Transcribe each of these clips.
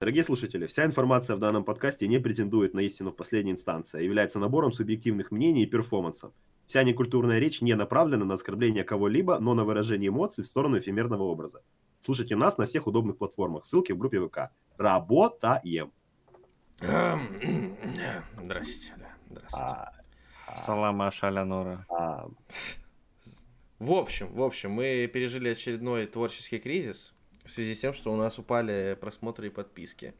Дорогие слушатели, вся информация в данном подкасте не претендует на истину в последней инстанции, а является набором субъективных мнений и перформансов. Вся некультурная речь не направлена на оскорбление кого-либо, но на выражение эмоций в сторону эфемерного образа. Слушайте нас на всех удобных платформах. Ссылки в группе ВК. Работаем. Здрасте, да, здрасте. А, Салам Ашалянора. а, В общем, в общем, мы пережили очередной творческий кризис в связи с тем, что у нас упали просмотры и подписки.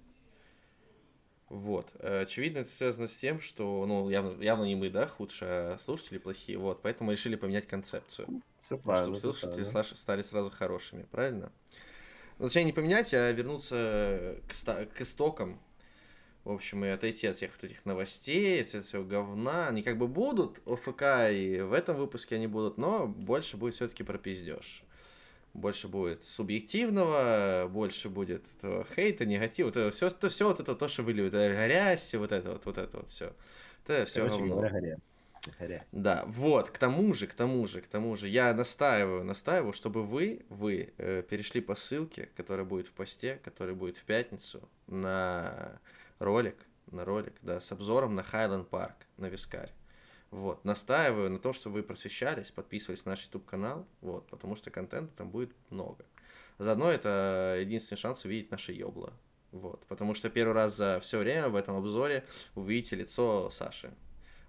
Вот. Э, Очевидно, это связано с тем, что, ну, явно, явно не мы, да, худшие, а слушатели плохие, вот, поэтому решили поменять концепцию. все правильно. чтобы слушатели слаш- стали сразу хорошими, правильно? Ну, точнее, не поменять, а вернуться к, к истокам. В общем, и отойти от всех вот этих новостей, от всего говна. Они как бы будут, ОФК, и в этом выпуске они будут, но больше будет все-таки про пиздеж. Больше будет субъективного, больше будет хейта, негатива, вот это все, то, все вот это, то, что вы любите, грязь, вот это вот, вот это вот все. Это все Короче говно. говоря, грязь. Грязь. Да, вот, к тому же, к тому же, к тому же, я настаиваю, настаиваю, чтобы вы, вы э, перешли по ссылке, которая будет в посте, которая будет в пятницу, на ролик, на ролик, да, с обзором на Хайленд Парк на Вискаре. Вот, настаиваю на том, чтобы вы просвещались, подписывались на наш YouTube-канал, вот, потому что контента там будет много. Заодно это единственный шанс увидеть наше ёбло. Вот, потому что первый раз за все время в этом обзоре увидите лицо Саши.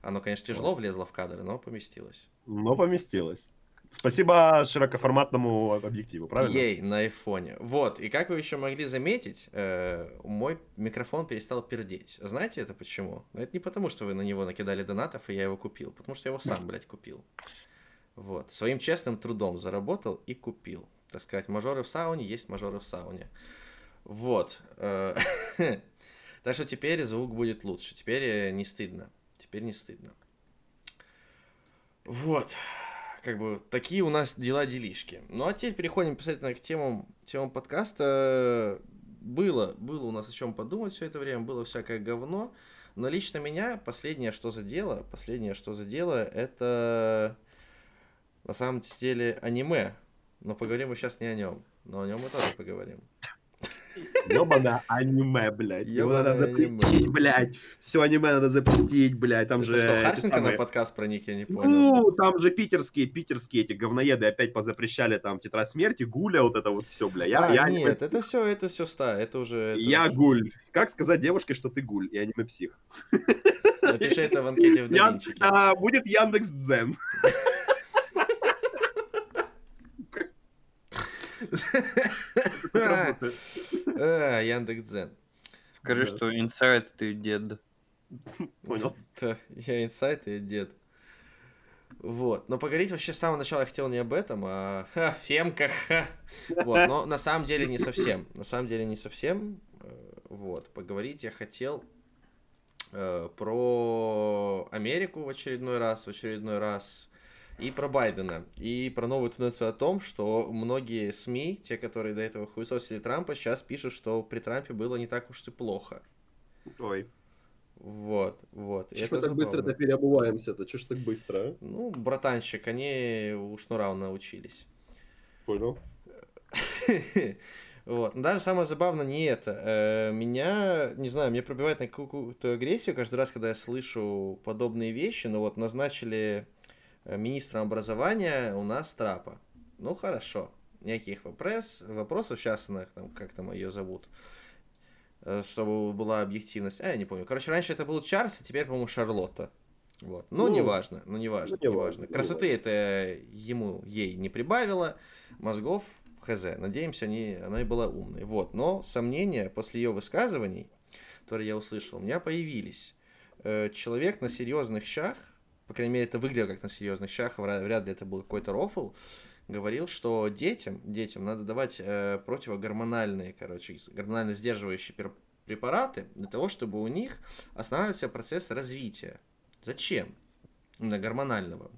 Оно, конечно, тяжело влезло в кадр, но поместилось. Но поместилось. Спасибо широкоформатному объективу, правильно? Ей на айфоне. Вот, и как вы еще могли заметить, э, мой микрофон перестал пердеть. Знаете это почему? Это не потому, что вы на него накидали донатов, и я его купил. Потому что я его сам, блядь, купил. Вот, своим честным трудом заработал и купил. Так сказать, мажоры в сауне есть мажоры в сауне. Вот. э, Так что теперь звук будет лучше. Теперь э, не стыдно. Теперь не стыдно. Вот. Как бы такие у нас дела-делишки. Ну а теперь переходим непосредственно к темам, темам подкаста. Было, было у нас о чем подумать все это время, было всякое говно. Но лично меня последнее, что задело, последнее, что задело, это на самом деле аниме. Но поговорим мы сейчас не о нем. Но о нем мы тоже поговорим. Ёбаное аниме, блядь. Его надо запретить, блядь. Все аниме надо запретить, блядь. Там же... Что, Харченко на подкаст проник, я не понял. Ну, там же питерские, питерские эти говноеды опять позапрещали там тетрадь смерти, гуля, вот это вот все, бля. Я, нет, это все, это все ста, это уже... я гуль. Как сказать девушке, что ты гуль, и аниме-псих? Напиши это в анкете в Давинчике. а, будет Яндекс Дзен. Яндекс.Дзен. Скажи, что инсайд ты дед. Понял. Я инсайт и дед. Вот. Но поговорить вообще с самого начала я хотел не об этом, а о фемках. Вот. Но на самом деле не совсем. На самом деле не совсем. Э, Вот. Поговорить я хотел э, про Америку в очередной раз, в очередной раз. И про Байдена. И про новую тенденцию о том, что многие СМИ, те, которые до этого хуесосили Трампа, сейчас пишут, что при Трампе было не так уж и плохо. Ой, Вот, вот. Что это так забавно. быстро-то переобуваемся-то? Че ж так быстро, а? Ну, братанчик, они у шнура научились. Понял. Вот. Но даже самое забавное не это. Э, Меня, не знаю, мне пробивает на какую-то агрессию каждый раз, когда я слышу подобные вещи. Но вот назначили министром образования у нас Трапа. Ну, хорошо. Никаких вопрос, вопросов. Сейчас она, там, как там ее зовут. Э, Чтобы была объективность. А, я не помню. Короче, раньше это был Чарльз, а теперь, по-моему, Шарлотта. Вот. Ну, Ну, неважно, ну, неважно, ну, неважно. неважно, Красоты это ему, ей не прибавило, мозгов хз. Надеемся, они, она и была умной. Вот. Но сомнения после ее высказываний, которые я услышал, у меня появились. Э, Человек на серьезных щах, по крайней мере, это выглядело как на серьезных щах, вряд ли это был какой-то рофл, говорил, что детям, детям надо давать э, противогормональные, короче, гормонально сдерживающие препараты для того, чтобы у них останавливался процесс развития. Зачем? Именно гормонального.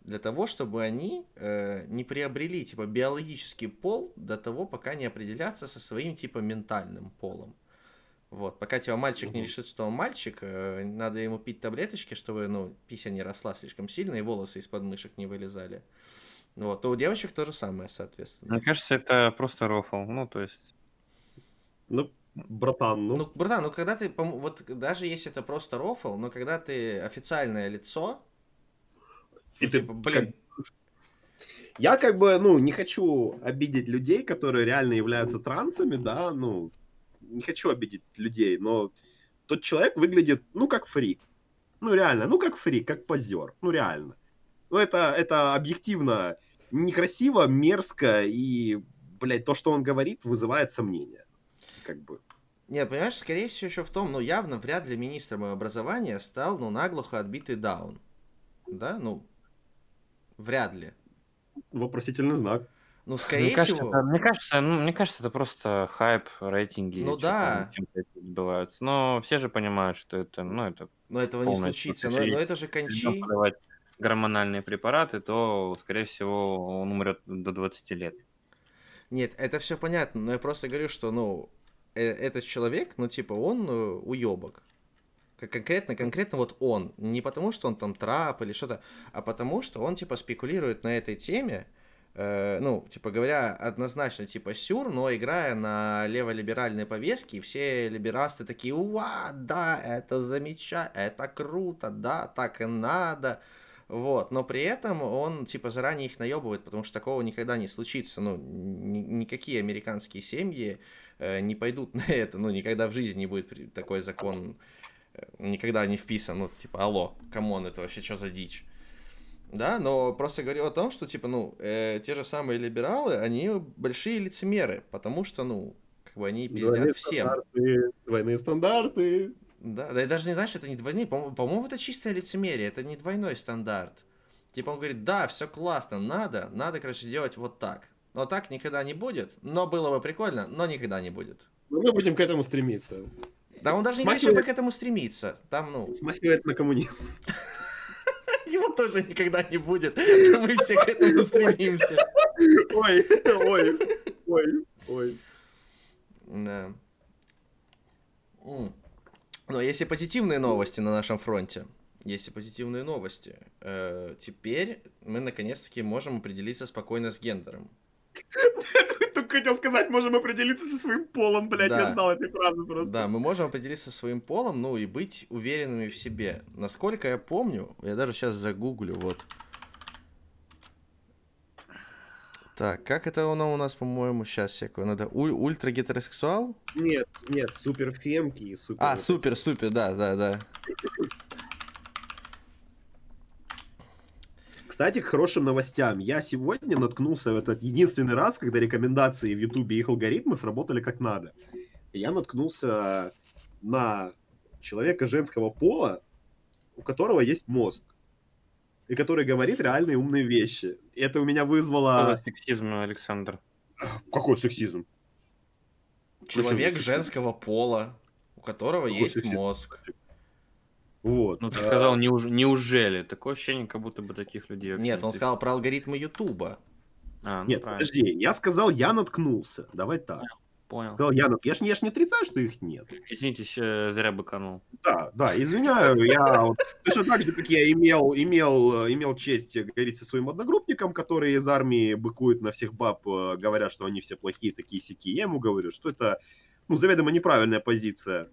Для того, чтобы они э, не приобрели типа биологический пол до того, пока не определятся со своим типа ментальным полом. Вот, пока типа мальчик не решит, что он мальчик, э, надо ему пить таблеточки, чтобы, ну, пися не росла слишком сильно и волосы из подмышек не вылезали. Вот, то у девочек то же самое, соответственно. Мне кажется, это просто рофл. Ну, то есть... Ну, братан, ну, Ну, братан, ну когда ты, вот даже если это просто рофл, но когда ты официальное лицо, и ну, ты типа, блин, Я как бы, ну, не хочу обидеть людей, которые реально являются трансами, да, ну, не хочу обидеть людей, но тот человек выглядит, ну, как фрик. Ну, реально, ну, как фрик, как позер, ну, реально. Ну, это, это объективно некрасиво, мерзко, и, блядь, то, что он говорит, вызывает сомнения. Как бы. Нет, понимаешь, скорее всего, еще в том, ну, явно вряд ли министром образования стал, ну, наглухо отбитый даун. Да, ну, вряд ли. Вопросительный знак. Ну, скорее мне, кажется, всего, это, мне, кажется, ну, мне кажется, это просто хайп, рейтинги. Ну да. сбиваются. Но все же понимают, что это, ну, это но этого не случится. Но, но это же кончи. подавать гормональные препараты, то, скорее всего, он умрет до 20 лет. Нет, это все понятно, но я просто говорю, что, ну, э- этот человек, ну, типа, он э, уебок. Конкретно, конкретно вот он. Не потому, что он там трап или что-то, а потому, что он, типа, спекулирует на этой теме, э, ну, типа, говоря однозначно, типа, сюр, но играя на леволиберальной повестке, все либерасты такие, уа, да, это замечательно, это круто, да, так и надо. Вот, но при этом он, типа, заранее их наебывает, потому что такого никогда не случится. Ну, ни- никакие американские семьи э, не пойдут на это, ну, никогда в жизни не будет такой закон, э, никогда не вписан, ну, типа, алло, come on, это вообще что за дичь? Да, но просто говорю о том, что, типа, ну, э, те же самые либералы, они большие лицемеры, потому что, ну, как бы они пиздят Двойные всем. стандарты, Двойные стандарты. Да, да и даже не знаешь, это не двойные, по- по-моему, это чистое лицемерие, это не двойной стандарт. Типа он говорит, да, все классно, надо, надо, короче, делать вот так. Но так никогда не будет, но было бы прикольно, но никогда не будет. Но мы будем к этому стремиться. Да он даже не Смахивает- начал к этому стремиться. Там, ну, Смахивает на коммунизм. его тоже никогда не будет. но Мы все к этому стремимся. Ой, ой, ой, ой. Да. Но есть и позитивные новости на нашем фронте. Есть и позитивные новости. Э, теперь мы наконец-таки можем определиться спокойно с гендером. Только хотел сказать, можем определиться со своим полом, блядь, Да. я ждал этой фразы просто. Да, мы можем определиться своим полом, ну и быть уверенными в себе. Насколько я помню, я даже сейчас загуглю, вот. Так, как это оно у нас, по-моему, сейчас всякое надо. Уль- ультра гетеросексуал? Нет, нет, супер фемки и супер... А, супер, супер, да, да, да. Кстати, к хорошим новостям. Я сегодня наткнулся в этот единственный раз, когда рекомендации в Ютубе и их алгоритмы сработали как надо. Я наткнулся на человека женского пола, у которого есть мозг, и который говорит реальные умные вещи. И это у меня вызвало... за сексизм, Александр? Какой сексизм? Человек женского пола, у которого Какой есть сексизм? мозг. Вот. Ну, ты А, сказал, неуж- неужели? Такое ощущение, как будто бы таких людей Нет, он здесь- сказал про алгоритмы Ютуба. А, ну, Нет, правильно, подожди, я сказал, я наткнулся. Давай так. понял. Сказал, я, нат- я ж, я ж не отрицаю, что их нет. Извините, щ- зря быканул. Да, да, извиняю, я вот точно так же, как я имел, имел, э, имел честь говорить со своим одногруппником, который из армии быкует на всех баб, э, говоря, что они все плохие, такие сики. Я ему говорю, что это, ну, заведомо неправильная позиция.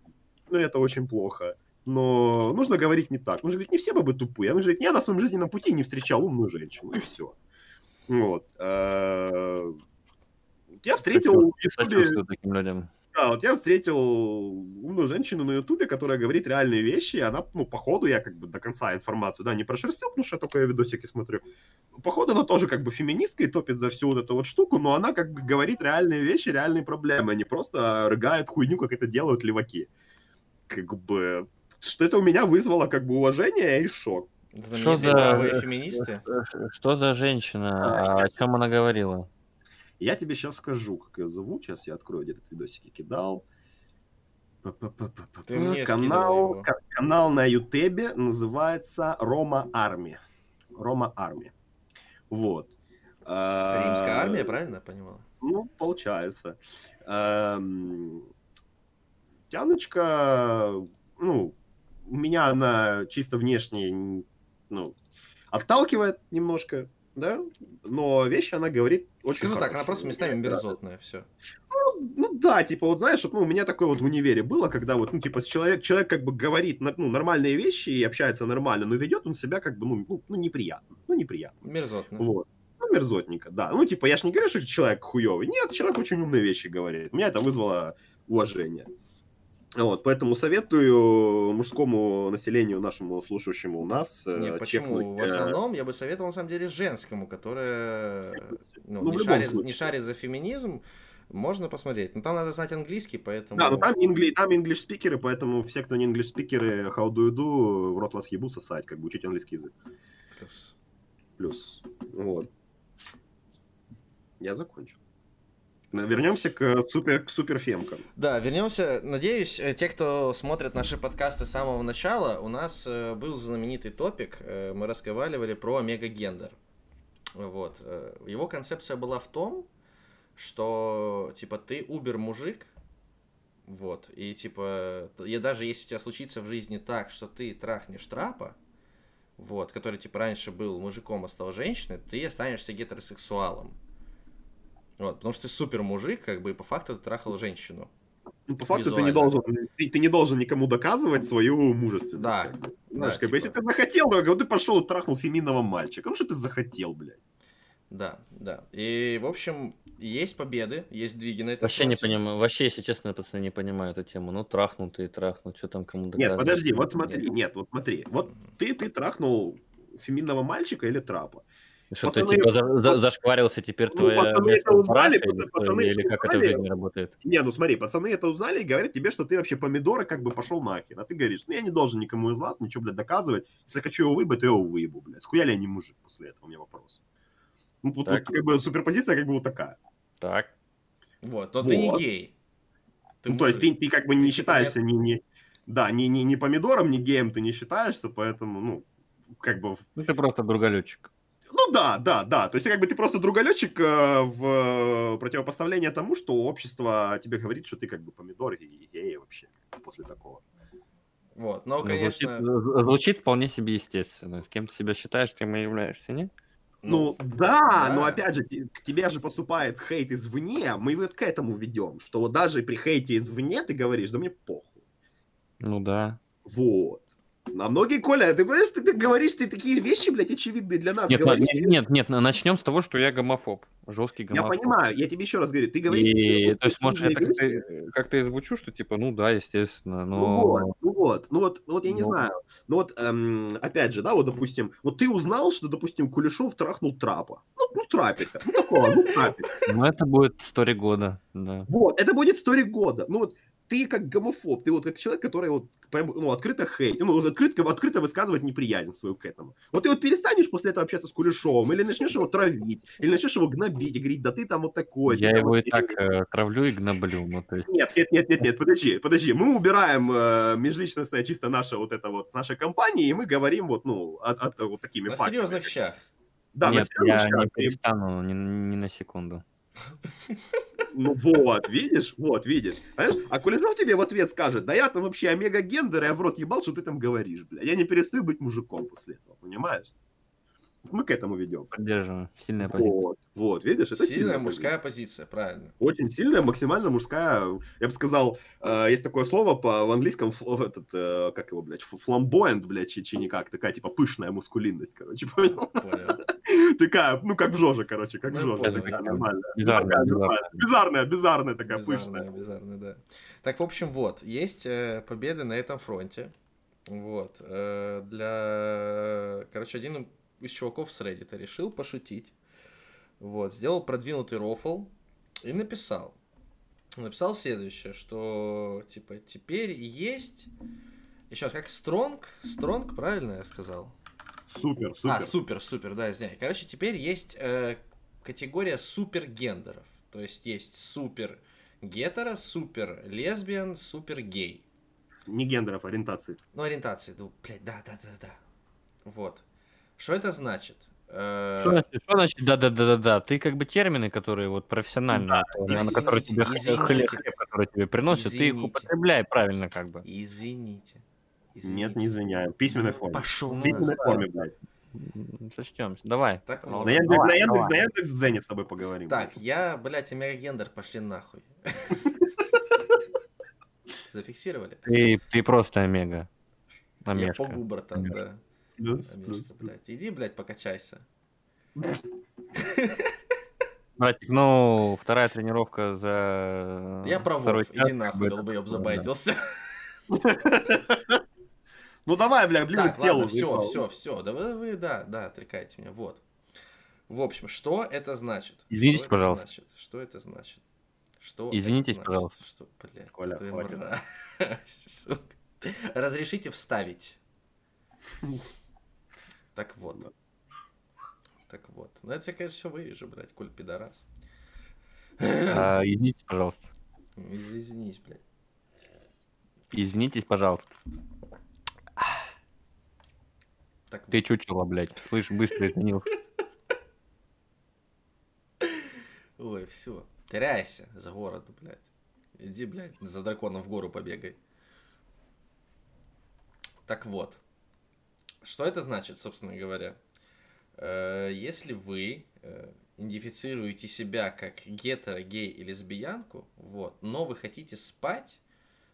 Ну, это очень плохо. Но нужно говорить не так. Нужно говорить, не все бабы тупые. А нужно говорить, я на своем жизненном пути не встречал умную женщину, и все. Вот. Э, Я встретил таким людям. Да, вот я встретил умную женщину на Ютубе, которая говорит реальные вещи, и она, ну, походу, я как бы до конца информацию, да, не прошерстил, потому что я только видосики смотрю. Походу, она тоже как бы феминистка и топит за всю вот эту вот штуку, но она как бы говорит реальные вещи, реальные проблемы, а не просто рыгает хуйню, как это делают леваки. Как бы, что это у меня вызвало как бы уважение и шок. Знаменитые за- феминисты. Что за женщина? А О чем она говорила? Я тебе сейчас скажу, как ее зовут. Сейчас я открою, где-то видосики кидал. Канал, канал на Ютубе называется Рома Арми. Рома Арми. Вот. А, Римская армия, правильно я понимал? Ну, получается. Эм, Тяночка, ну, у меня она чисто внешне, ну, отталкивает немножко, да, но вещи она говорит очень Скажу так, она просто местами Да. мерзотная, все. Ну да, типа, вот знаешь, вот, ну, у меня такое вот в универе было, когда вот, ну, типа, человек, человек как бы говорит ну, нормальные вещи и общается нормально, но ведет он себя как бы, ну, ну, ну неприятно, ну, неприятно. Мерзотно. Вот. Ну, мерзотненько, да. Ну, типа, я ж не говорю, что человек хуёвый. Нет, человек очень умные вещи говорит. Меня это вызвало уважение. Вот, поэтому советую мужскому населению нашему слушающему у нас э, Не, почему? Чекнуть... В э, основном я бы советовал, на самом деле, женскому, которое ну, ну, не, шарит, не шарит за феминизм, можно посмотреть. Но там надо знать английский, поэтому... Да, но там, ингли... там English спикеры, поэтому все, кто не English спикеры, how do you do, в рот вас ебу сосать, как бы учить английский язык. Плюс. Плюс. Вот. Я закончил. Вернемся к супер к суперфемкам. Да, вернемся. Надеюсь, э, те, кто смотрит наши подкасты с самого начала, у нас э, был знаменитый топик. Э, мы разговаривали про омега-гендер. Вот. Его концепция была в том, что типа ты убер-мужик, вот, и типа, я даже если у тебя случится в жизни так, что ты трахнешь трапа, вот, который типа раньше был мужиком, а стал женщиной, ты останешься гетеросексуалом. Вот, потому что ты супер мужик, как бы, и по факту ты трахал женщину. Ну, по факту ты не должен, ты, ты не должен никому доказывать свою мужественность. Да. Как бы. Знаешь, да, как типа... бы, если ты захотел, то ты пошел и трахнул феминного мальчика. Ну что ты захотел, блядь? Да, да. И, в общем, есть победы, есть двиги на это. Вообще не понимаю, вообще, если честно, пацаны, не понимаю эту тему. Ну, трахнул ты и трахнул, что там кому доказывать? Нет, подожди, вот смотри, нет, нет вот смотри. Вот ты, ты трахнул феминного мальчика или трапа. Что пацаны, ты типа за, за, зашкварился теперь ну, твоя пацаны это узнали, или, пацаны или как узнали, это в жизни работает? Не, ну смотри, пацаны это узнали и говорят тебе, что ты вообще помидоры как бы пошел нахер. А ты говоришь, ну я не должен никому из вас ничего, блядь, доказывать. Если хочу его выебать, то я его выебу, блядь. Схуяли я не мужик после этого, у меня вопрос. Ну, вот тут как бы суперпозиция как бы вот такая. Так. Вот, но вот. ты не гей. Ты ну, то есть ты, ты как бы не ты считаешься не, не, да, не, не, не помидором, не геем ты не считаешься, поэтому, ну, как бы... Ну, ты просто друголетчик. Ну да, да, да. То есть как бы ты просто друголетчик э, в противопоставление тому, что общество тебе говорит, что ты как бы помидор и гей вообще после такого. Вот, но, ну, конечно... Звучит, звучит вполне себе естественно. Кем ты себя считаешь, тем и являешься, нет? Ну, ну да, да, но опять же, к тебе же поступает хейт извне, мы вот к этому ведем, что вот даже при хейте извне ты говоришь, да мне похуй. Ну да. Вот. На многие, Коля, ты понимаешь, ты, ты говоришь, ты такие вещи, блядь, очевидные для нас нет, говоришь. Нет, нет, нет, начнем с того, что я гомофоб. Жесткий гомофоб. Я понимаю, я тебе еще раз говорю, ты говоришь... И, ты, то есть, может, это как-то, как-то и звучу, что типа, ну да, естественно, но... Ну вот, ну вот, ну вот, ну вот я не ну... знаю. Ну вот, эм, опять же, да, вот, допустим, вот ты узнал, что, допустим, Кулешов трахнул трапа. Ну, ну трапика, ну такого, ну трапика. Ну это будет стори года, да. Вот, это будет стори года. Ну вот, ты как гомофоб, ты вот как человек, который вот прям, ну, открыто хейт, ну, открыто, открыто высказывать неприязнь свою к этому. Вот ты вот перестанешь после этого общаться с Кулешовым, или начнешь его травить, или начнешь его гнобить и говорить, да ты там вот такой. Я его вот, и так э, травлю и гноблю. Ну, то есть... Нет, нет, нет, нет, нет, подожди, подожди. Мы убираем э, межличностное чисто наше вот это вот, нашей компании, и мы говорим вот, ну, от, от, вот такими На фактами. серьезных щах. Да, Нет, на я щах. не перестану ни, ни на секунду. Ну вот, видишь? Вот, видишь. Понимаешь? А Кулешов тебе в ответ скажет, да я там вообще омега-гендер, я в рот ебал, что ты там говоришь, бля. Я не перестаю быть мужиком после этого, понимаешь? Мы к этому ведем. Поддерживаю. Сильная позиция. Вот, вот видишь, это сильная, сильная мужская позиция. позиция, правильно. Очень сильная, максимально мужская. Я бы сказал, э, есть такое слово по в английском, этот, э, как его, блядь, фламбоент, блядь, чи, чи никак, такая типа пышная мускулинность, короче, понял? Понял. Такая, ну как в Жоже, короче, как в ну, Жоже. Такая нормальная. Бизарная, бизарная такая, пышная. Бизарная, да. Так, в общем, вот, есть э, победы на этом фронте. Вот. Для... Короче, один из чуваков с Reddit решил пошутить. Вот, сделал продвинутый рофл и написал. Написал следующее, что типа теперь есть. Еще как Стронг, Стронг, правильно я сказал? Супер, супер. А, супер, супер, да, извиняюсь. Короче, теперь есть э, категория супергендеров. То есть есть супер гетеро, супер лесбиян, супер гей. Не гендеров, ориентации. Ну, ориентации, ну, блядь, да, да, да, да. Вот. Что это значит? Э, что значит, что значит, да-да-да-да-да? Ты как бы термины, которые вот профессиональные, да, на которые тебе хлеб, которые тебе приносят, извините. ты их употребляй правильно как бы. Извините. извините. Нет, не извиняем. В письменной форме. Пошел. В письменной форме, блядь. Сочтемся. Давай. Так, на, Яндекс, давай, на Яндекс, давай. на Яндекс Дзене с тобой поговорим. Так, я, блядь, Эмергендер, пошли нахуй. Зафиксировали? Ты, ты просто омега. Я по губертам, да. Блядь. Иди, блядь, покачайся. Братик, ну, вторая тренировка за... Я правов, иди нахуй, долбоеб, забайтился. Ну давай, бля, ближе к телу. все, все, все, да вы, вы, да, да, отрекайте меня, вот. В общем, что это значит? Извинитесь, что пожалуйста. Значит? Что это значит? Что Извинитесь, это значит? пожалуйста. Что, блядь, Коля, Коля. Разрешите вставить. Так вот. Так вот. Ну, это я, конечно, все вырежу, блядь, коль пидорас. А, извините, пожалуйста. Извинись, блядь. Извинитесь, пожалуйста. Так Ты вот. чучело, блядь. Слышь, быстро изменил. Ой, все. Теряйся за город, блядь. Иди, блядь, за драконом в гору побегай. Так вот. Что это значит, собственно говоря? Э, если вы э, идентифицируете себя как гетеро, гей или лесбиянку, вот, но вы хотите спать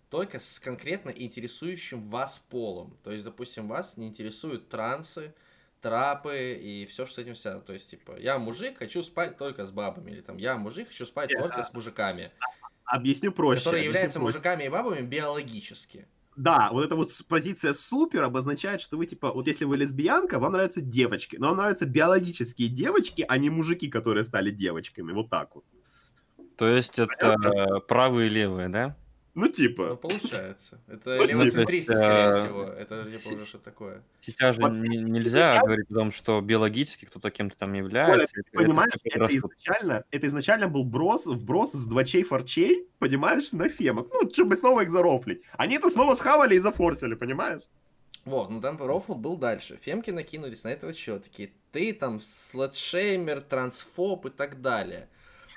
только с конкретно интересующим вас полом. То есть, допустим, вас не интересуют трансы, трапы и все, что с этим связано. То есть, типа, я мужик, хочу спать только с бабами. Или там, я мужик, хочу спать Нет, только а... с мужиками. Объясню проще. Которые объясню являются проще. мужиками и бабами биологически. Да, вот эта вот позиция супер обозначает, что вы типа, вот если вы лесбиянка, вам нравятся девочки, но вам нравятся биологические девочки, а не мужики, которые стали девочками, вот так вот. То есть это Понятно? правые и левые, да? Ну, типа. Ну, получается. Это ну, левоцентристы, типа, скорее всего. Это я помню, что такое. Сейчас же нельзя сейчас... говорить о том, что биологически кто-то кем-то там является. Коля, ты понимаешь, это, это, изначально, это изначально был брос, вброс с двочей-форчей, понимаешь, на фемок. Ну, чтобы снова их зарофлить. Они это снова схавали и зафорсили, понимаешь? Вот, ну там рофл был дальше. Фемки накинулись на этого чего такие, ты там сладшеймер, трансфоб и так далее.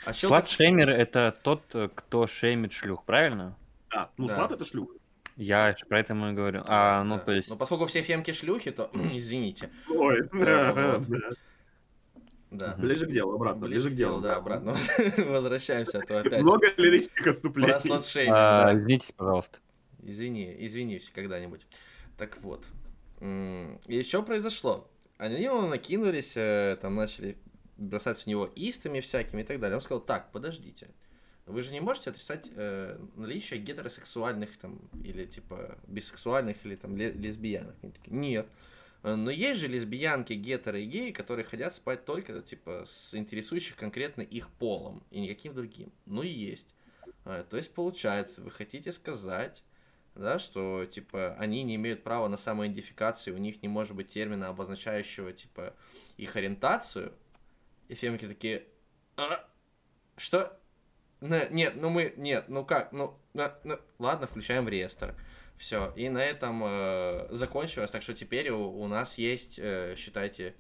А Сладшеймер так... это тот, кто шеймит шлюх, правильно? Да, ну да. это шлюха. Я про это и говорю. А, ну, да. то есть... Но поскольку все фемки шлюхи, то извините. Ой, да, да. Ближе к делу, обратно. Ближе, к делу, да, обратно. Возвращаемся, а то опять. Много лирических отступлений. Про сладшейминг, а, да. Извините, пожалуйста. Извини, извинюсь когда-нибудь. Так вот. И что произошло? Они его накинулись, э, там начали бросать в него истами всякими и так далее. Он сказал, так, подождите. Вы же не можете отрицать э, наличие гетеросексуальных там или типа бисексуальных или там лесбиянок. Такие, нет. Э, но есть же лесбиянки, гетеры и геи, которые хотят спать только типа с интересующих конкретно их полом и никаким другим. Ну и есть. Э, то есть получается, вы хотите сказать, да, что типа они не имеют права на самоидентификацию, у них не может быть термина, обозначающего типа их ориентацию. И фемки такие, а? что? Нет, ну мы, нет, ну как, ну, на, на, ладно, включаем в реестр. Все, и на этом э, закончилось, так что теперь у, у нас есть, э, считайте,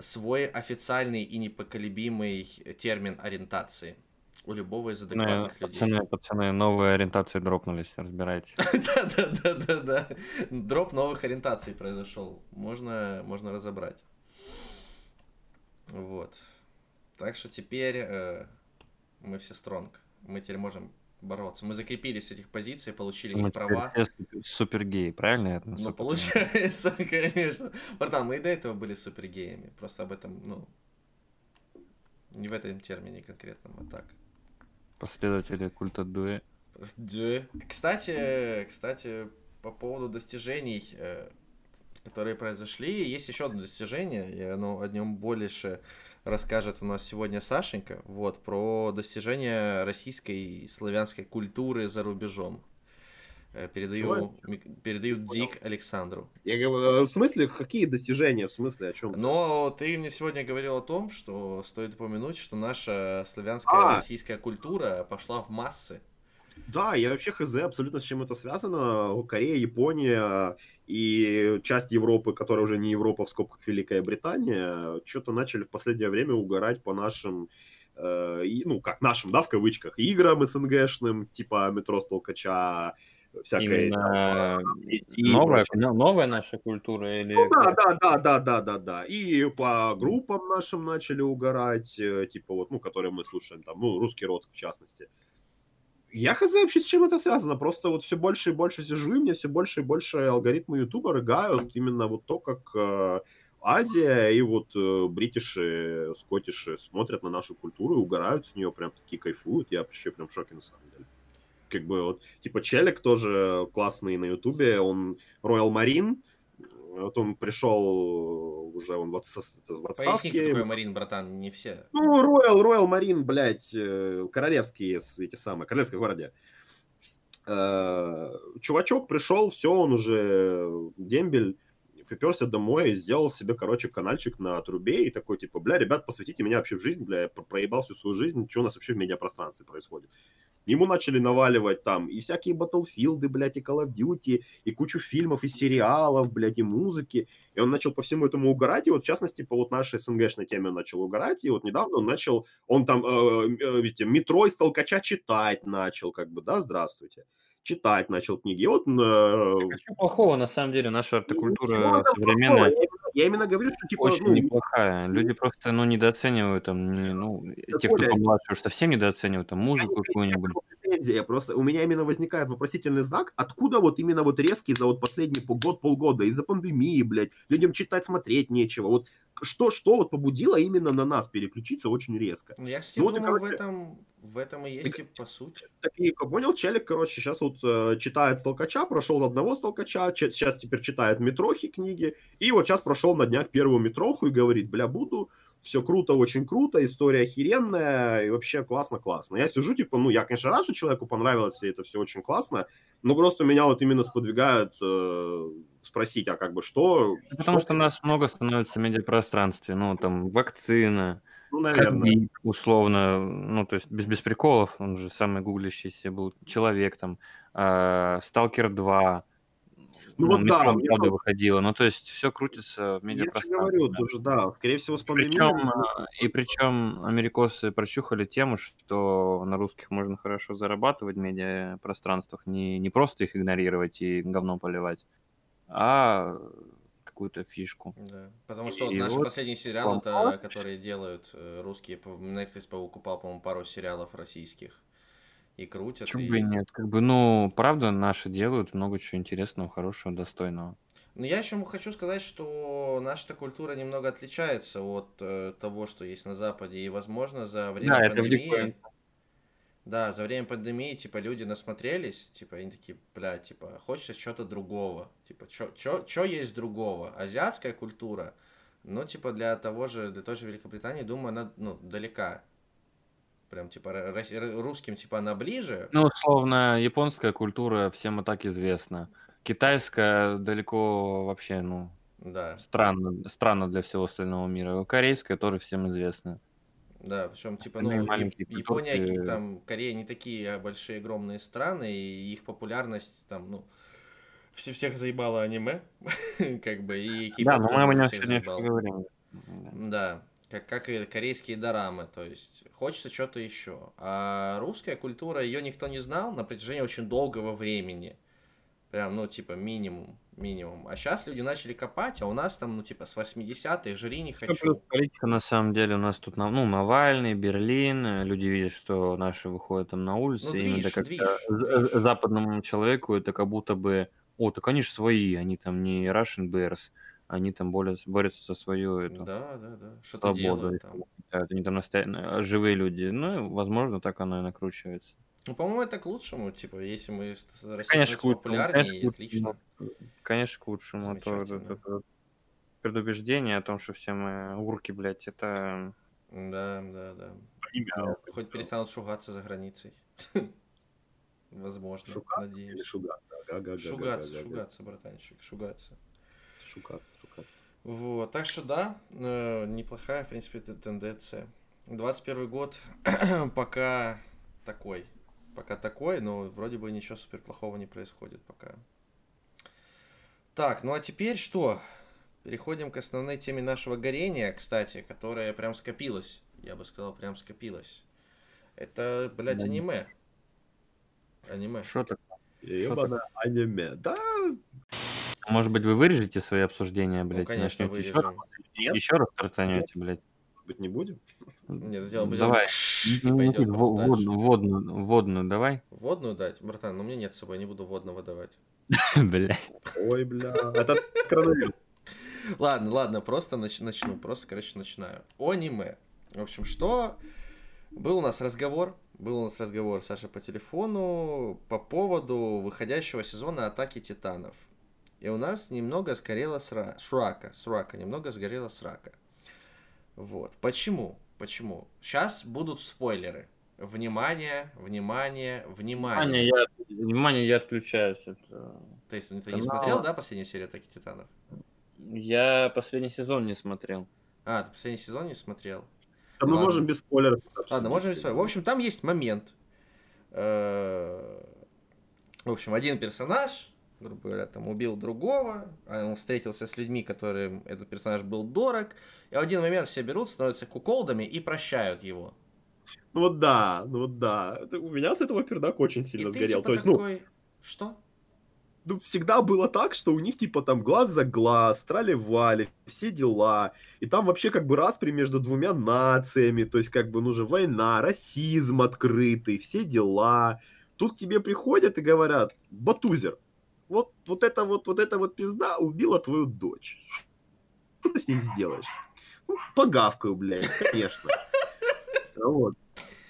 свой официальный и непоколебимый термин ориентации у любого из адекватных ну, людей. Пацаны, пацаны, новые ориентации дропнулись, разбирайте. Да-да-да-да-да. Дроп новых ориентаций произошел. Можно, можно разобрать. Вот. Так что теперь э, мы все стронг. Мы теперь можем бороться. Мы закрепились с этих позиций, получили мы их права. Супергеи, правильно? Это ну, супер... получается, конечно. Братан, мы и до этого были супергеями. Просто об этом, ну, не в этом термине конкретном, а так. Последователи культа Дуэ. Дуэ. Кстати, кстати, по поводу достижений, э, которые произошли, есть еще одно достижение, и оно о нем больше расскажет у нас сегодня Сашенька, вот, про достижения российской и славянской культуры за рубежом. Э, передаю, передаю Дик Александру. Я говорю, э, в смысле, какие достижения, в смысле, о чем? Но ты мне сегодня говорил о том, что стоит упомянуть, что наша славянская а! российская культура пошла в массы. Да, я вообще хз абсолютно с чем это связано. Корея, Япония и часть Европы, которая уже не Европа, в скобках Великая Британия, что-то начали в последнее время угорать по нашим э, ну, как нашим, да, в кавычках, играм СНГшным, типа метро Столкача, всякой... Именно новая, новая наша культура или... Ну, да, да, да, да, да, да, да. И по группам нашим начали угорать, э, типа вот, ну, которые мы слушаем, там, ну, русский род в частности. Я хз вообще с чем это связано. Просто вот все больше и больше сижу, и мне все больше и больше алгоритмы Ютуба рыгают именно вот то, как э, Азия и вот э, бритиши, скотиши смотрят на нашу культуру и угорают с нее, прям такие кайфуют. Я вообще прям в шоке на самом деле. Как бы вот, типа Челик тоже классный на Ютубе, он Royal Marine, вот он пришел уже он в, отс- в отставке. Поясни, кто такой Марин, братан, не все. Ну, Royal, Royal Marine, блядь, э, королевские эти самые, королевская гвардия. Э, Чувачок пришел, все, он уже дембель, приперся домой и сделал себе, короче, каналчик на трубе и такой, типа, бля, ребят, посвятите меня вообще в жизнь, бля, я про- проебал всю свою жизнь, что у нас вообще в медиапространстве происходит. Ему начали наваливать там и всякие Battlefield, блядь, и Call of Duty, и кучу фильмов, и сериалов, блядь, и музыки. И он начал по всему этому угорать, и вот, в частности, по вот нашей СНГшной теме он начал угорать, и вот недавно он начал, он там, э, э, видите, метро из толкача читать начал, как бы, да, здравствуйте, читать начал книги. И вот... э, А что плохого, на самом деле, наша там современная плохого. Я именно- я говорю, что, типа, очень ну, неплохая. Люди просто, ну, недооценивают там, не- ну, те, кто Коля, помладше, уж совсем недооценивают там Я музыку какую-нибудь. претензия, просто у меня именно возникает вопросительный знак, откуда вот именно вот резкий за вот последний год, полгода, из-за пандемии, блядь, людям читать, смотреть нечего, вот что, что вот побудило именно на нас переключиться очень резко. Ну, я, кстати, Ну, вот думаю, в короче, этом, в этом и есть, и по сути. Так и понял, челик, короче, сейчас вот э, читает столкача, прошел одного столкача, че- сейчас теперь читает метрохи книги, и вот сейчас прошел на днях первую метроху и говорит, бля, буду, все круто, очень круто, история охеренная, и вообще классно-классно. Я сижу, типа, ну, я, конечно, рад, что человеку понравилось, и это все очень классно, но просто меня вот именно сподвигает э, спросить, а как бы что? Потому что что нас много становится в медиапространстве. Ну, там, вакцина, ну, наверное. Хабиб, условно, ну, то есть без, без приколов, он же самый гуглящийся был человек, там, а, Сталкер 2, Ну, вот да, правда, тоже- выходило. Ну, то есть все крутится в Я медиапространстве. говорю, да. тоже, да, скорее всего, с пандемией... Причем, а, и причем америкосы прочухали тему, что на русских можно хорошо зарабатывать в медиапространствах, не, не просто их игнорировать и говно поливать, а какую-то фишку. Да. Потому что И наши вот последние сериалы, это, которые делают э, русские, по- Netflix покупал, по-моему, пару сериалов российских. И крутят. Почему и- бы и нет? Как бы, ну, правда, наши делают много чего интересного, хорошего, достойного. Но я еще хочу сказать, что наша культура немного отличается от э, того, что есть на Западе. И, возможно, за время Да, это пандемии... диковинку. Да, за время пандемии, типа, люди насмотрелись, типа, они такие, бля, типа, хочется чего-то другого. Типа, что есть другого? Азиатская культура, ну, типа, для того же, для той же Великобритании, думаю, она, ну, далека. Прям, типа, русским, типа, она ближе. Ну, условно, японская культура всем и так известна. Китайская далеко вообще, ну, Да, странно, странно для всего остального мира. Корейская тоже всем известна. Да, причем, типа, ну, Япония, ки- там, Корея не такие большие, огромные страны, и их популярность, там, ну, все, всех заебало аниме, как бы, и Да, Кей-поп но мы о нем сегодня еще поговорим. Да, как, как и корейские дорамы, то есть хочется что-то еще. А русская культура, ее никто не знал на протяжении очень долгого времени. Прям, ну, типа, минимум, минимум. А сейчас люди начали копать, а у нас там, ну, типа, с 80-х, жри не хочу. политика, на самом деле, у нас тут, на- ну, Навальный, Берлин, э, люди видят, что наши выходят там на улицы, Ну, и движ, как движ, за- движ. западному человеку это как будто бы, о, так они же свои, они там не Russian Bears, они там борются, борются за свою эту Да, да, да. Что-то свободу, делают там. они там настоя- живые люди. Ну, и, возможно, так оно и накручивается. Ну, по-моему, это к лучшему, типа, если мы Россия Конечно, становится к лучшему, популярнее, конечно, отлично. Конечно, к лучшему. А то это вот предубеждение о том, что все мы урки, блядь, это... Да, да, да. Имя, Хоть перестанут шугаться за границей. Возможно, Шукаться или надеюсь. шугаться? Ага-га-га-га-га-га-га.Шугаться, шугаться, братанчик, шугаться. Шукаться, шукаться. Вот, так что да, э, неплохая, в принципе, эта тенденция. 21 год пока такой. Пока такой, но вроде бы ничего супер плохого не происходит пока. Так, ну а теперь что? Переходим к основной теме нашего горения, кстати, которая прям скопилась. Я бы сказал, прям скопилась. Это, блядь, Да. аниме. Аниме. Что так? Ебаное аниме. Да, Может быть, вы вырежете свои обсуждения, блядь, и ну, конечно, начнете еще, вырежем. нет. еще раз тартанете, блядь. Быть, не будем? Нет, сделаем, мы Давай. Ну, пойдем дальше. водную, водную, водную давай. Водную дать? Братан, ну у меня нет с собой, не буду водного давать. Бля. Ой, бля, это коронавирус. Ладно, ладно, просто нач- начну, просто, короче, начинаю. Аниме. В общем, что... Был у нас разговор, был у нас разговор, Саша, по телефону по поводу выходящего сезона Атаки Титанов. И у нас немного сгорела сра... срака, срака, немного сгорела срака. Вот. Почему? Почему? Сейчас будут спойлеры. Внимание, внимание, внимание. Внимание, я, внимание, я отключаюсь. Это... То есть, ты не Канал. смотрел, да, последнюю серию Атаки Титанов? Я последний сезон не смотрел. А, ты последний сезон не смотрел? Да мы Ладно. можем без спойлеров. Ладно, обсудить. можем без спойлеров. В общем, там есть момент. Э, В общем, один персонаж, грубо говоря, там убил другого, а он встретился с людьми, которым этот персонаж был дорог, и в один момент все берут, становятся куколдами и прощают его. Ну вот да, ну вот да. У меня с этого пердак очень И сильно ты сгорел. типа То есть, ну, такой, что? ну, всегда было так, что у них типа там глаз за глаз, трали-вали, все дела. И там вообще как бы распри между двумя нациями, то есть как бы, ну же, война, расизм открытый, все дела. Тут к тебе приходят и говорят, Батузер, вот, вот это вот, вот эта вот пизда убила твою дочь. Что ты с ней сделаешь? Ну, погавкаю, блядь, конечно. Вот.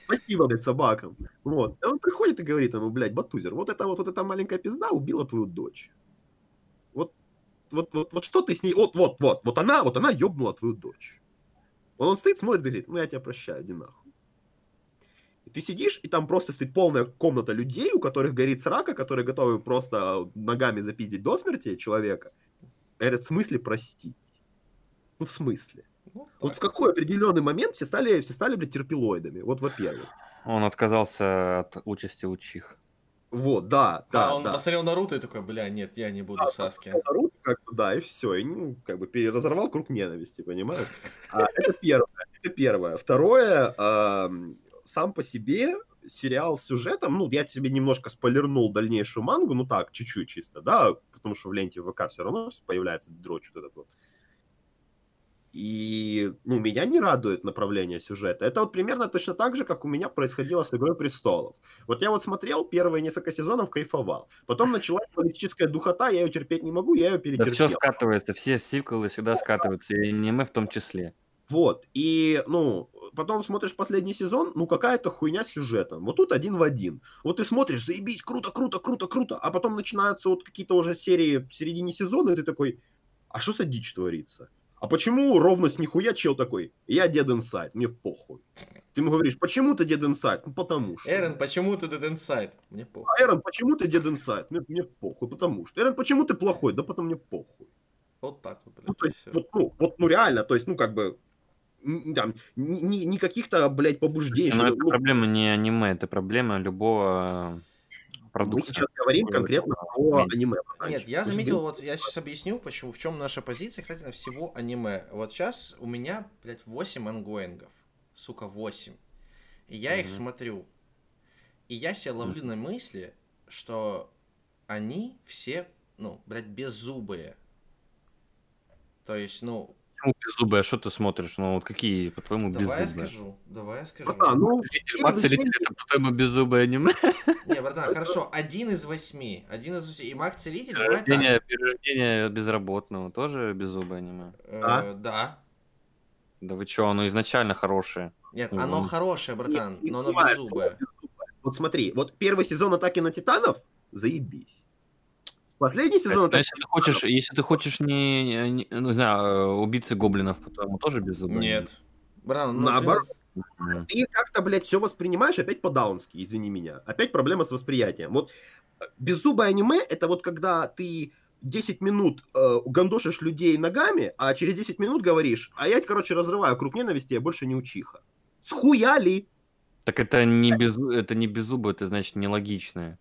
Спасибо, блядь, собакам. Вот. Он приходит и говорит ему, блядь, Батузер, вот эта вот, вот эта маленькая пизда убила твою дочь. Вот, вот, вот, вот что ты с ней... Вот, вот, вот, вот она, вот она ёбнула твою дочь. Вот он стоит, смотрит и говорит, ну я тебя прощаю, иди нахуй. Ты сидишь, и там просто стоит полная комната людей, у которых горит срака, которые готовы просто ногами запиздить до смерти человека. Говорят, в смысле простить? Ну, в смысле? Ну, Вот так. в какой определенный момент все стали, все стали, блядь, терпилоидами. Вот, во-первых. Он отказался от участи учих. Вот, да, А да, он да. посмотрел Наруто и такой, бля, нет, я не буду Саски. Наруто как-то, да, и все. И, ну, как бы разорвал круг ненависти, понимаешь? А, это первое. Это первое. Второе, сам по себе сериал с сюжетом, ну, я тебе немножко спойлернул дальнейшую мангу, ну так, чуть-чуть чисто, да, потому что в ленте ВК все равно появляется дрочь вот этот вот. И, ну, меня не радует направление сюжета. Это вот примерно точно так же, как у меня происходило с «Игрой престолов». Вот я вот смотрел первые несколько сезонов, кайфовал. Потом началась политическая духота, я ее терпеть не могу, я ее Да перетерпел. все скатывается, все сиквелы всегда скатываются, и аниме в том числе. Вот, и, ну, потом смотришь последний сезон, ну, какая-то хуйня с сюжетом. Вот тут один в один. Вот ты смотришь, заебись, круто, круто, круто, круто, а потом начинаются вот какие-то уже серии в середине сезона, и ты такой, а что за дичь творится? А почему ровно с нихуя чел такой? Я Dead Inside, мне похуй. Ты ему говоришь, почему ты Dead Inside? Ну, потому что. Эрен, почему ты Dead Inside? Мне похуй. А, Эрон, почему ты Dead Inside? Мне, мне похуй, потому что. Эрон, почему ты плохой? Да потому мне похуй. Вот так вот, Ну, блядь, то и есть, вот, ну, вот, ну, реально, то есть, ну, как бы, там, ни, ни- ни каких-то, блядь, побуждений. Но что- это ну, проблема не аниме, это проблема любого мы продукта. сейчас говорим конкретно про ой. аниме. Нет, братанчик. я Мы заметил, вот я сейчас объясню, почему, в чем наша позиция, кстати, на всего аниме. Вот сейчас у меня, блядь, 8 ангоингов. Сука, 8. И я их Мгм. смотрю. И я себя ловлю на мысли, что они все, ну, блядь, беззубые. То есть, ну, Почему беззубый? А что ты смотришь? Ну вот какие, по-твоему, давай я беззубые? скажу, давай я скажу. Братан, ну, Целитель, Маг Целитель это, по-твоему, беззубое аниме? Не, братан, хорошо, один из восьми. Один из восьми. И маг целитель, давай так. Перерождение, безработного тоже беззубое аниме. Э, А? Да. Да вы чё, оно изначально хорошее. Нет, Ну, оно он- хорошее, братан, но оно беззубое. Вот смотри, вот первый сезон Атаки на Титанов, заебись. Последний сезон Атаки если ты хочешь, если ты хочешь не, не- ну, не знаю, э, убийцы гоблинов, по-твоему, тоже беззубое? Нет. Братан, ну, Наоборот. ты- ты как-то, блядь, все воспринимаешь опять по-даунски, извини меня. Опять проблема с восприятием. Вот э, беззубое аниме — это вот когда ты 10 минут э, гандошишь людей ногами, а через 10 минут говоришь, а я, короче, разрываю круг ненависти, я больше не учиха. Схуяли? Так это не, без, это не беззубое, это значит нелогичное.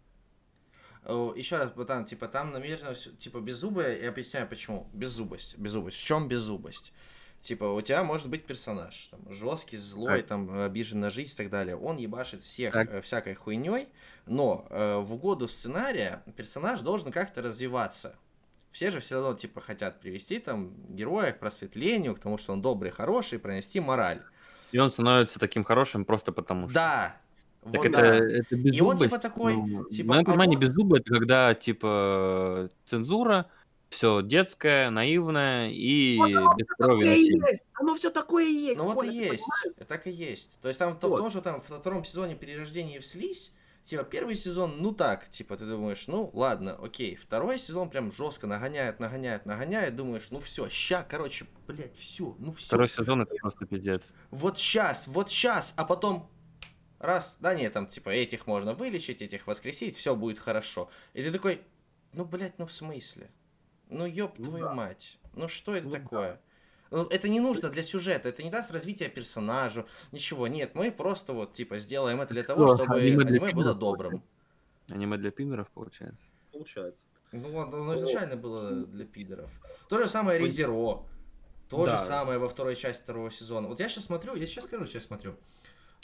Еще раз, братан, типа там намеренно всё- типа беззубое, я объясняю почему. Беззубость, беззубость. В чем беззубость? Типа, у тебя может быть персонаж, там, жесткий, злой, Так. там, обижен на жизнь и так далее. Он ебашит всех Так. э, всякой хуйней, но э, в угоду сценария персонаж должен как-то развиваться. Все же все равно, типа, хотят привести там героя к просветлению, к тому, что он добрый, хороший, пронести мораль. И он становится таким хорошим просто потому что. Да. Так вот это, да. это И он, беззубость. типа, такой, ну, типа, в моем а понимании вот- беззубость, это когда, типа, цензура, все детское, наивное и без крови насилия. Оно все такое и есть. Ну вот и есть, так и есть. То есть там то- в Вот. том, что там во втором сезоне перерождения в слизь, типа первый сезон, ну так, типа ты думаешь, ну ладно, окей. Второй сезон прям жестко нагоняет, нагоняет, нагоняет, думаешь, ну все, ща, короче, блядь, все, ну все. Второй сезон это просто пиздец. Вот сейчас, вот сейчас, а потом раз, да нет, там типа этих можно вылечить, этих воскресить, все будет хорошо. И ты такой, ну блядь, ну в смысле? Ну ёб Ну твою да. мать, ну что это Ну да. такое? Ну, это не нужно для сюжета, это не даст развития персонажу, ничего. Нет, мы просто вот типа сделаем это для того, Что, чтобы аниме аниме, для было добрым. Аниме для пидоров, получается. Получается. Ну вот, оно изначально было для пидоров. То же самое. Резеро. То же Да. самое во второй части второго сезона. Вот я сейчас смотрю, я сейчас скажу, сейчас смотрю.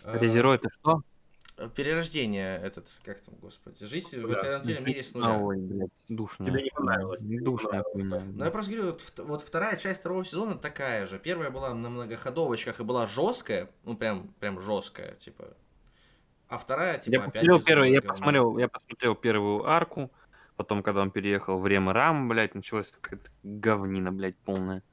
Э, Резеро это что? Перерождение этот, как там, господи, жизнь в Да. альтернативном мире с А, нуля. ой, блядь, душная. Тебе не понравилось, Душная хуйня. Но я просто говорю, вот, вот вторая часть второго сезона такая же. Первая была на многоходовочках и была жесткая, ну прям, прям жесткая, типа. А вторая, типа, Я опять посмотрел первый, я посмотрел, я посмотрел первую арку, потом, когда он переехал в Рем и Рам, блядь, началась какая-то говнина, блядь, полная.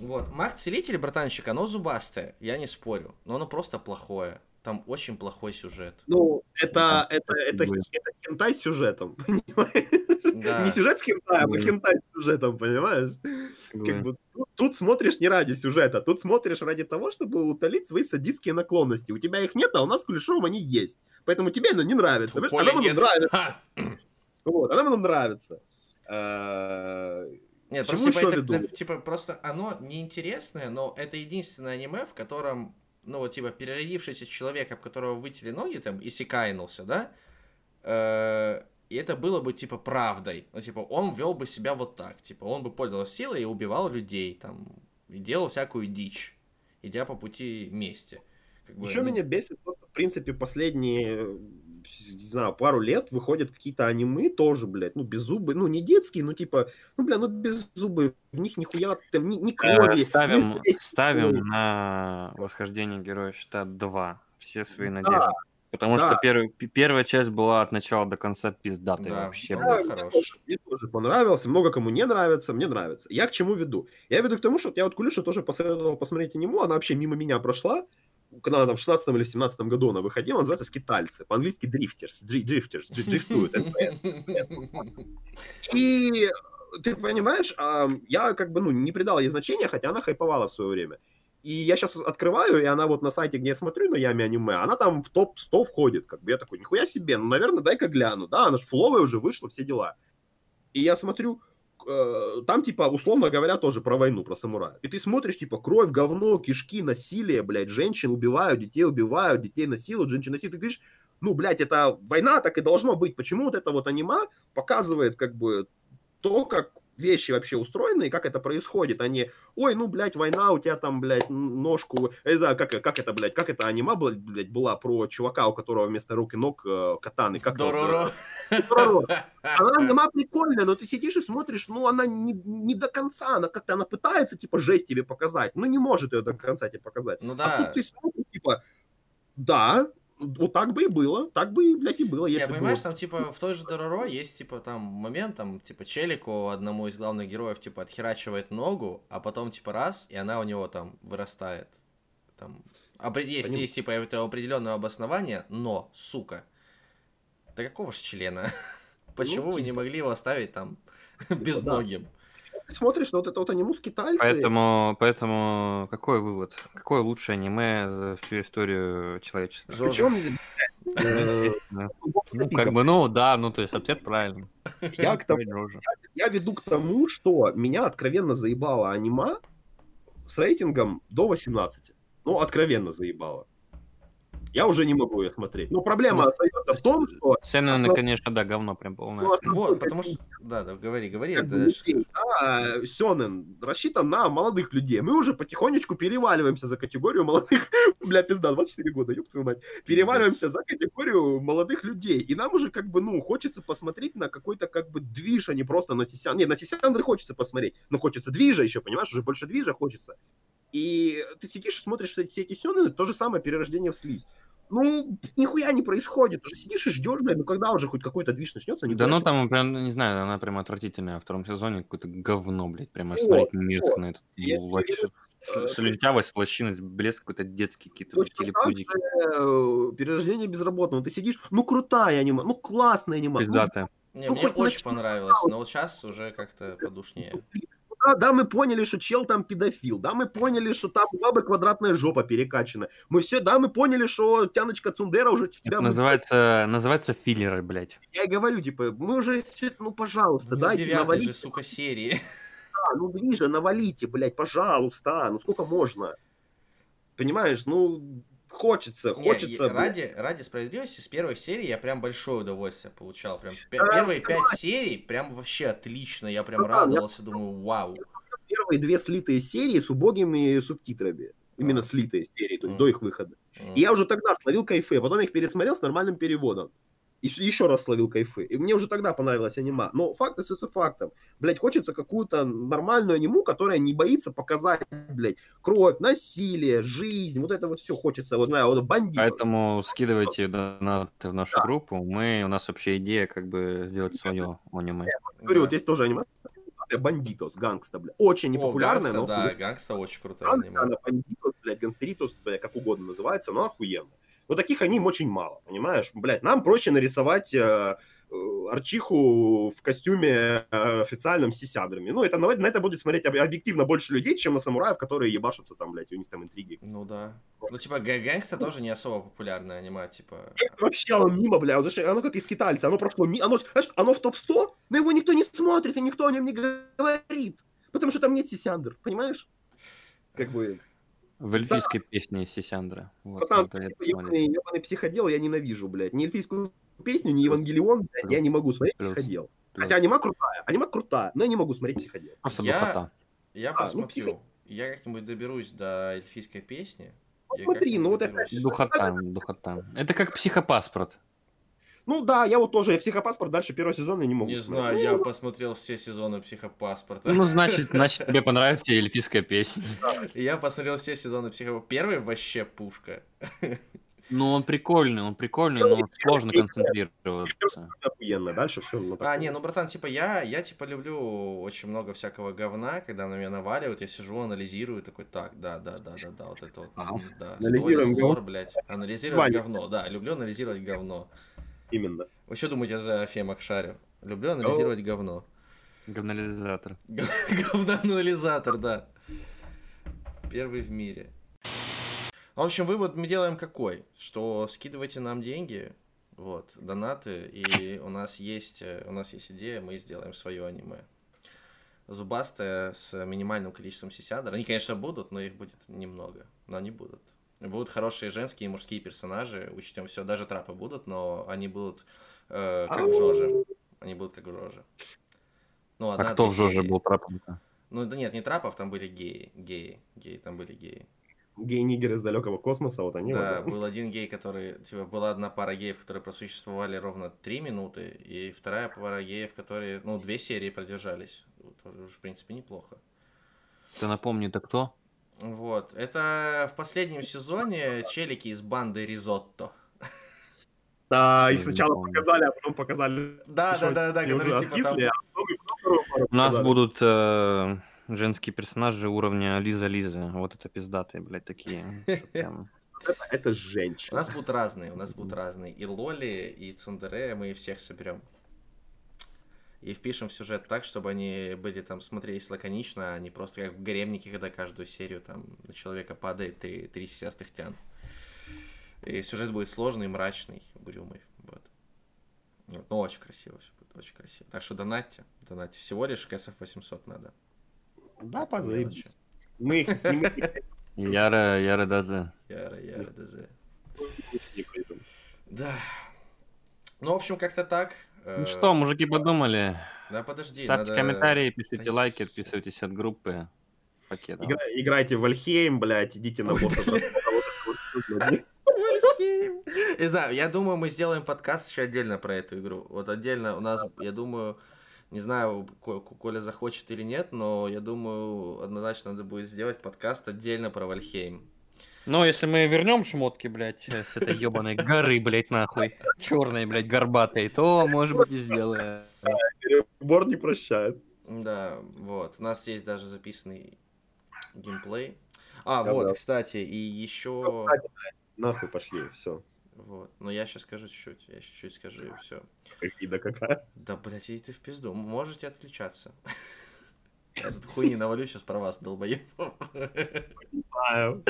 Вот, Маг Целитель, братанчик, оно зубастое, я не спорю, но оно просто плохое. Там очень плохой сюжет. Ну, это, это, это, будет. это хентай с сюжетом, понимаешь? Да. Не сюжет с хентаем, а хентай с сюжетом, понимаешь? Как Как бы. тут, тут смотришь не ради сюжета, тут смотришь ради того, чтобы утолить свои садистские наклонности. У тебя их нет, а у нас с Кулешовым они есть. Поэтому тебе оно не нравится. Оно нам нравится. Вот, оно нам нравится. Нет, чему просто, типа, это, веду? типа, просто оно неинтересное, но это единственное аниме, в котором, ну, вот, типа, переродившийся человек, об которого вытели ноги, там, и секайнулся, да, э, и это было бы, типа, правдой. Ну, типа, он вел бы себя вот так, типа, он бы пользовался силой и убивал людей, там, и делал всякую дичь, идя по пути мести. Как бы, Еще ну, меня бесит, в принципе, последние, э, не знаю, пару лет выходят какие-то аниме тоже, блядь, ну, беззубые, ну, не детские, ну, типа, ну, бля, ну, беззубые, в них нихуя, там, ни, ни Э, крови. Ставим, ни, блядь, ставим крови. на восхождение героя щита 2. Все свои Да, надежды. Потому да. что первый, первая часть была от начала до конца пиздатой Да, вообще. Да, мне тоже, мне тоже понравился, много кому не нравится, мне нравится. Я к чему веду? Я веду к тому, что я вот Кулюша тоже посоветовал посмотреть аниме, она вообще мимо меня прошла, когда она там в 16 или 17 году она выходила, называется «Скитальцы», по-английски «Дрифтерс», «Дри- «Дрифтерс», «Дри- «Дрифтуют». И ты понимаешь, а, я как бы ну, не придал ей значения, хотя она хайповала в свое время. И я сейчас открываю, и она вот на сайте, где я смотрю на Яме аниме, она там в топ-100 входит. Как бы я такой, нихуя себе, ну, наверное, дай-ка гляну. Да, она же фловая уже вышла, все дела. И я смотрю, э, там, типа, условно говоря, тоже про войну, про самурая. И ты смотришь, типа, кровь, говно, кишки, насилие, блядь, женщин убивают, детей убивают, детей насилуют, женщин насилуют. Ты говоришь, ну, блядь, это война, так и должно быть. Почему вот это вот аниме показывает, как бы, то, как вещи вообще устроены и как это происходит, а не, ой, ну, блядь, война, у тебя там, блядь, ножку, я не знаю, как, как это, блядь, как это было, блядь, была про чувака, у которого вместо рук и ног э, катаны, как Дороро. Дороро. Она, она прикольная, но ты сидишь и смотришь, ну, она не, не до конца, она как-то, она пытается, типа, жесть тебе показать, но не может ее до конца тебе показать. Ну А да. тут ты смотришь, типа, да, вот так бы и было, так бы, и, блядь, и было, если Я бы понимаешь, вот- там, типа, в той же Дороро есть, типа, там момент, там, типа, челику, одному из главных героев, типа, отхерачивает ногу, а потом, типа, раз, и она у него там вырастает. Там, есть, Поним- есть, типа, это определенное обоснование, но, сука, да какого ж члена? Почему вы не типа. могли его оставить там да. безногим? Ты смотришь на вот это вот аниму скитальцы, Поэтому, поэтому какой вывод? Какое лучшее аниме за всю историю человечества? Причем, э, Естественно. Ну, как бы, ну, да, ну, то есть ответ правильный. я к тому, я веду к тому, что меня откровенно заебало анима с рейтингом до 18. Ну, откровенно заебало. Я уже не могу ее смотреть. Но проблема Ну, остается в том, что Сцены, Основ- конечно, да, говно прям полное. ну, основной Вот, потому что... Да, да, говори, говори. как людей, да, Сёнэн рассчитан на молодых людей. Мы уже потихонечку переваливаемся за категорию молодых, бля, пизда, 24 года, ёб твою мать. Переваливаемся за категорию молодых людей. И нам уже как бы, ну, хочется посмотреть на какой-то как бы движ, а не просто на Сисян. Не, на Сисяндры хочется посмотреть, но хочется движа еще, понимаешь, уже больше движа хочется. И ты сидишь и смотришь эти- все эти Сёнэны, то же самое перерождение в слизь. Ну, нихуя не происходит. Уже сидишь и ждешь, блядь, ну когда уже хоть какой-то движ начнется? Да ну там, прям, не знаю, она прям отвратительная. Во втором сезоне какое-то говно, блядь. Прям аж смотреть мерзко на эту в виду, э, Слюнтявость, лощиность, блеск какой-то детский, какие-то же, э, перерождение безработного. Ты сидишь, ну крутая анима, ну классная анима. Ну, Пиздатая. Не, Ну, мне очень понравилось, но вот сейчас уже как-то подушнее. Да, да, мы поняли, что чел там педофил, да, мы поняли, что там бабы квадратная жопа перекачана. Мы все, да, мы поняли, что тяночка Цундера уже в тебя... Это называется, называется филлеры, блядь. Я и говорю, типа, мы уже все, ну, пожалуйста, Ну, дайте навалить, же, сука, серии. да, ну, ближе навалите, блядь, пожалуйста, ну, сколько можно? Понимаешь, ну, хочется, Не, хочется... ради, ради справедливости, с первой серии я прям большое удовольствие получал. Прям пя- Да, первые пять серий прям вообще отлично. Я прям Ну да, радовался, думаю, вау. Первые две слитые серии с убогими субтитрами. Именно А. слитые серии, то есть Мгм. до их выхода. М. И я уже тогда словил кайфы, а потом их пересмотрел с нормальным переводом. И еще раз словил кайфы. И мне уже тогда понравилась анима. Но факт остается фактом. Блять, хочется какую-то нормальную аниму, которая не боится показать, блядь, кровь, насилие, жизнь. Вот это вот все хочется. Вот, знаю, вот бандитов. Поэтому скидывайте донаты в нашу группу. Мы, у нас вообще идея как бы сделать свое аниме. Говорю, Да. вот есть тоже аниме. Бандитос, Gangsta, блядь. Очень О, непопулярная, Gangsta, но да. Gangsta очень крутая Gangsta, аниме. она бандитос, блядь, гангстеритос, блядь, как угодно называется, но охуенно. Но таких аним очень мало, понимаешь? Блядь, нам проще нарисовать э, э, Арчиху в костюме э, официальном с сисядрами. Ну, это, на, это будет смотреть об- объективно больше людей, чем на самураев, которые ебашутся там, блядь, у них там интриги. Ну да. Ну, типа, Гангста тоже не особо популярная аниме, типа. Это вообще оно мимо, бля, вот, знаешь, оно как из китайца, оно прошло, ми- оно, знаешь, оно в топ-100, но его никто не смотрит, и никто о нем не говорит, потому что там нет сисяндр, понимаешь? Как бы... В эльфийской песне Сисяндры. Вот, это ебаный, ебаный психодел я ненавижу, блядь. Ни эльфийскую песню, ни Евангелион, блядь, я не могу смотреть Плюс. психодел. Плюс. Хотя анима крутая, анима крутая, но я не могу смотреть психодел. Просто Я- духота. Я А, ну, посмотрю. психо- Я как-нибудь доберусь до эльфийской песни. Ну, смотри, ну вот опять- Духота, духота. Это как психопаспорт. Ну да, я вот тоже, я психопаспорт дальше первого сезона не могу Не смотреть. знаю, Ну, я посмотрел все сезоны психопаспорта. Ну, значит, значит, тебе понравится эльфийская песня. Я посмотрел все сезоны психопаспорта. Первый вообще пушка. Ну, он прикольный, он прикольный, но сложно концентрироваться. охуенно, дальше все. Ну, А, не, ну, братан, типа, я, я, типа, люблю очень много всякого говна, когда на меня наваливают, я сижу, анализирую, такой, так, да, да, да, да, да, вот это вот, да, Анализируем lore, блядь, анализировать говно, да, люблю анализировать говно. Именно. Вы что думаете за фемок шарю? Люблю анализировать говно. Говнализатор. Говноанализатор, да. Первый в мире. В общем, вывод мы делаем какой? Что скидывайте нам деньги, вот, донаты, и у нас есть, у нас есть идея, мы сделаем свое аниме. Зубастая с минимальным количеством сисядр. Они, конечно, будут, но их будет немного. Но они будут. Будут хорошие женские и мужские персонажи, учтем все, даже трапы будут, но они будут э, как в Жоже. Они будут как в Жоже. Ну, А одна кто две в Жоже был трапом-то? Ну, да нет, не трапов, там были геи. Геи. Геи, там были геи. Гей-нигеры из далекого космоса, вот они да, вот. был один гей, который... Типа, была одна пара геев, которые просуществовали ровно три минуты, и вторая пара геев, которые, ну, две серии продержались. Вот, Тоже, в принципе, неплохо. Ты напомни, это кто? Вот. Это в последнем сезоне челики из банды Ризотто. Да, их сначала показали, а потом показали. Да, да, да, да, которые типа там... а У нас будут э, женские персонажи уровня Лиза Лиза. Вот это пиздатые, блядь, такие. Это, это У женщина. нас будут разные, у нас будут разные. И Лоли, и Цундере, мы всех соберем. И впишем в сюжет так, чтобы они были там смотрелись лаконично, а не просто как в гаремнике, когда каждую серию там на человека падает три, три сисястых тян. И сюжет будет сложный, мрачный, угрюмый. Вот. Вот, Ну, очень красиво все будет, очень красиво. Так что донатьте, донатьте. Всего лишь кэсов 800 надо. Да. Мелочи. Мы их снимем. Яра, Яра Дазе. Яра, яра, ДЗ. Да. Ну, в общем, как-то так. Ну Э, что, мужики подумали? Да подожди, Ставьте надо- комментарии, пишите Да лайки, отписывайтесь от группы пакета. Игра- играйте в Вальхейм, блядь, идите на босса. Не знаю, я думаю, мы сделаем подкаст еще отдельно про эту игру. Вот отдельно у нас, я думаю, не знаю, Ко- Коля захочет или нет, но я думаю, однозначно надо будет сделать подкаст отдельно про Вальхейм. Но если мы вернем шмотки, блядь, э, с этой ебаной горы, блядь, нахуй, черной, блядь, горбатой, то, может быть, и сделаем. Бор не прощает. Да, вот. У нас есть даже записанный геймплей. А, Да, вот, да. кстати, и еще... Нахуй пошли, все. Вот. Но я сейчас скажу чуть-чуть. Я чуть-чуть скажу и все. Какие-то какая. Да, блядь, иди ты в пизду. Можете отключаться. Я тут хуйни навалю сейчас про вас, долбоебов. Знаю.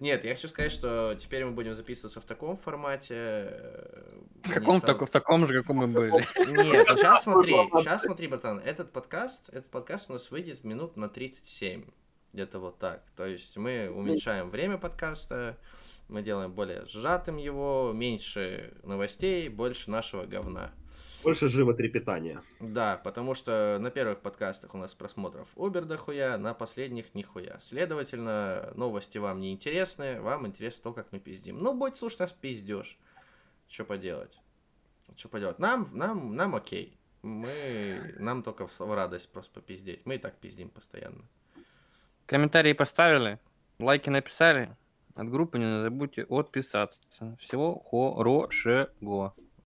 Нет, я хочу сказать, что теперь мы будем записываться в таком формате. э, В каком, стал- в таком же, каком мы были. Нет, ну сейчас смотри, сейчас смотри, братан, этот подкаст, этот подкаст у нас выйдет минут на 37. Где-то вот так. То есть мы уменьшаем время подкаста, мы делаем более сжатым его, меньше новостей, больше нашего говна. Больше животрепетания. Да, потому что на первых подкастах у нас просмотров убер дохуя, на последних нихуя. Следовательно, новости вам не интересны, вам интересно то, как мы пиздим. Ну, будь слушать нас пиздешь. Что поделать? Что поделать? Нам, нам, нам окей. Мы, нам только в, в радость просто попиздеть. Мы и так пиздим постоянно. Комментарии поставили, лайки написали. От группы не забудьте отписаться. Всего хорошего.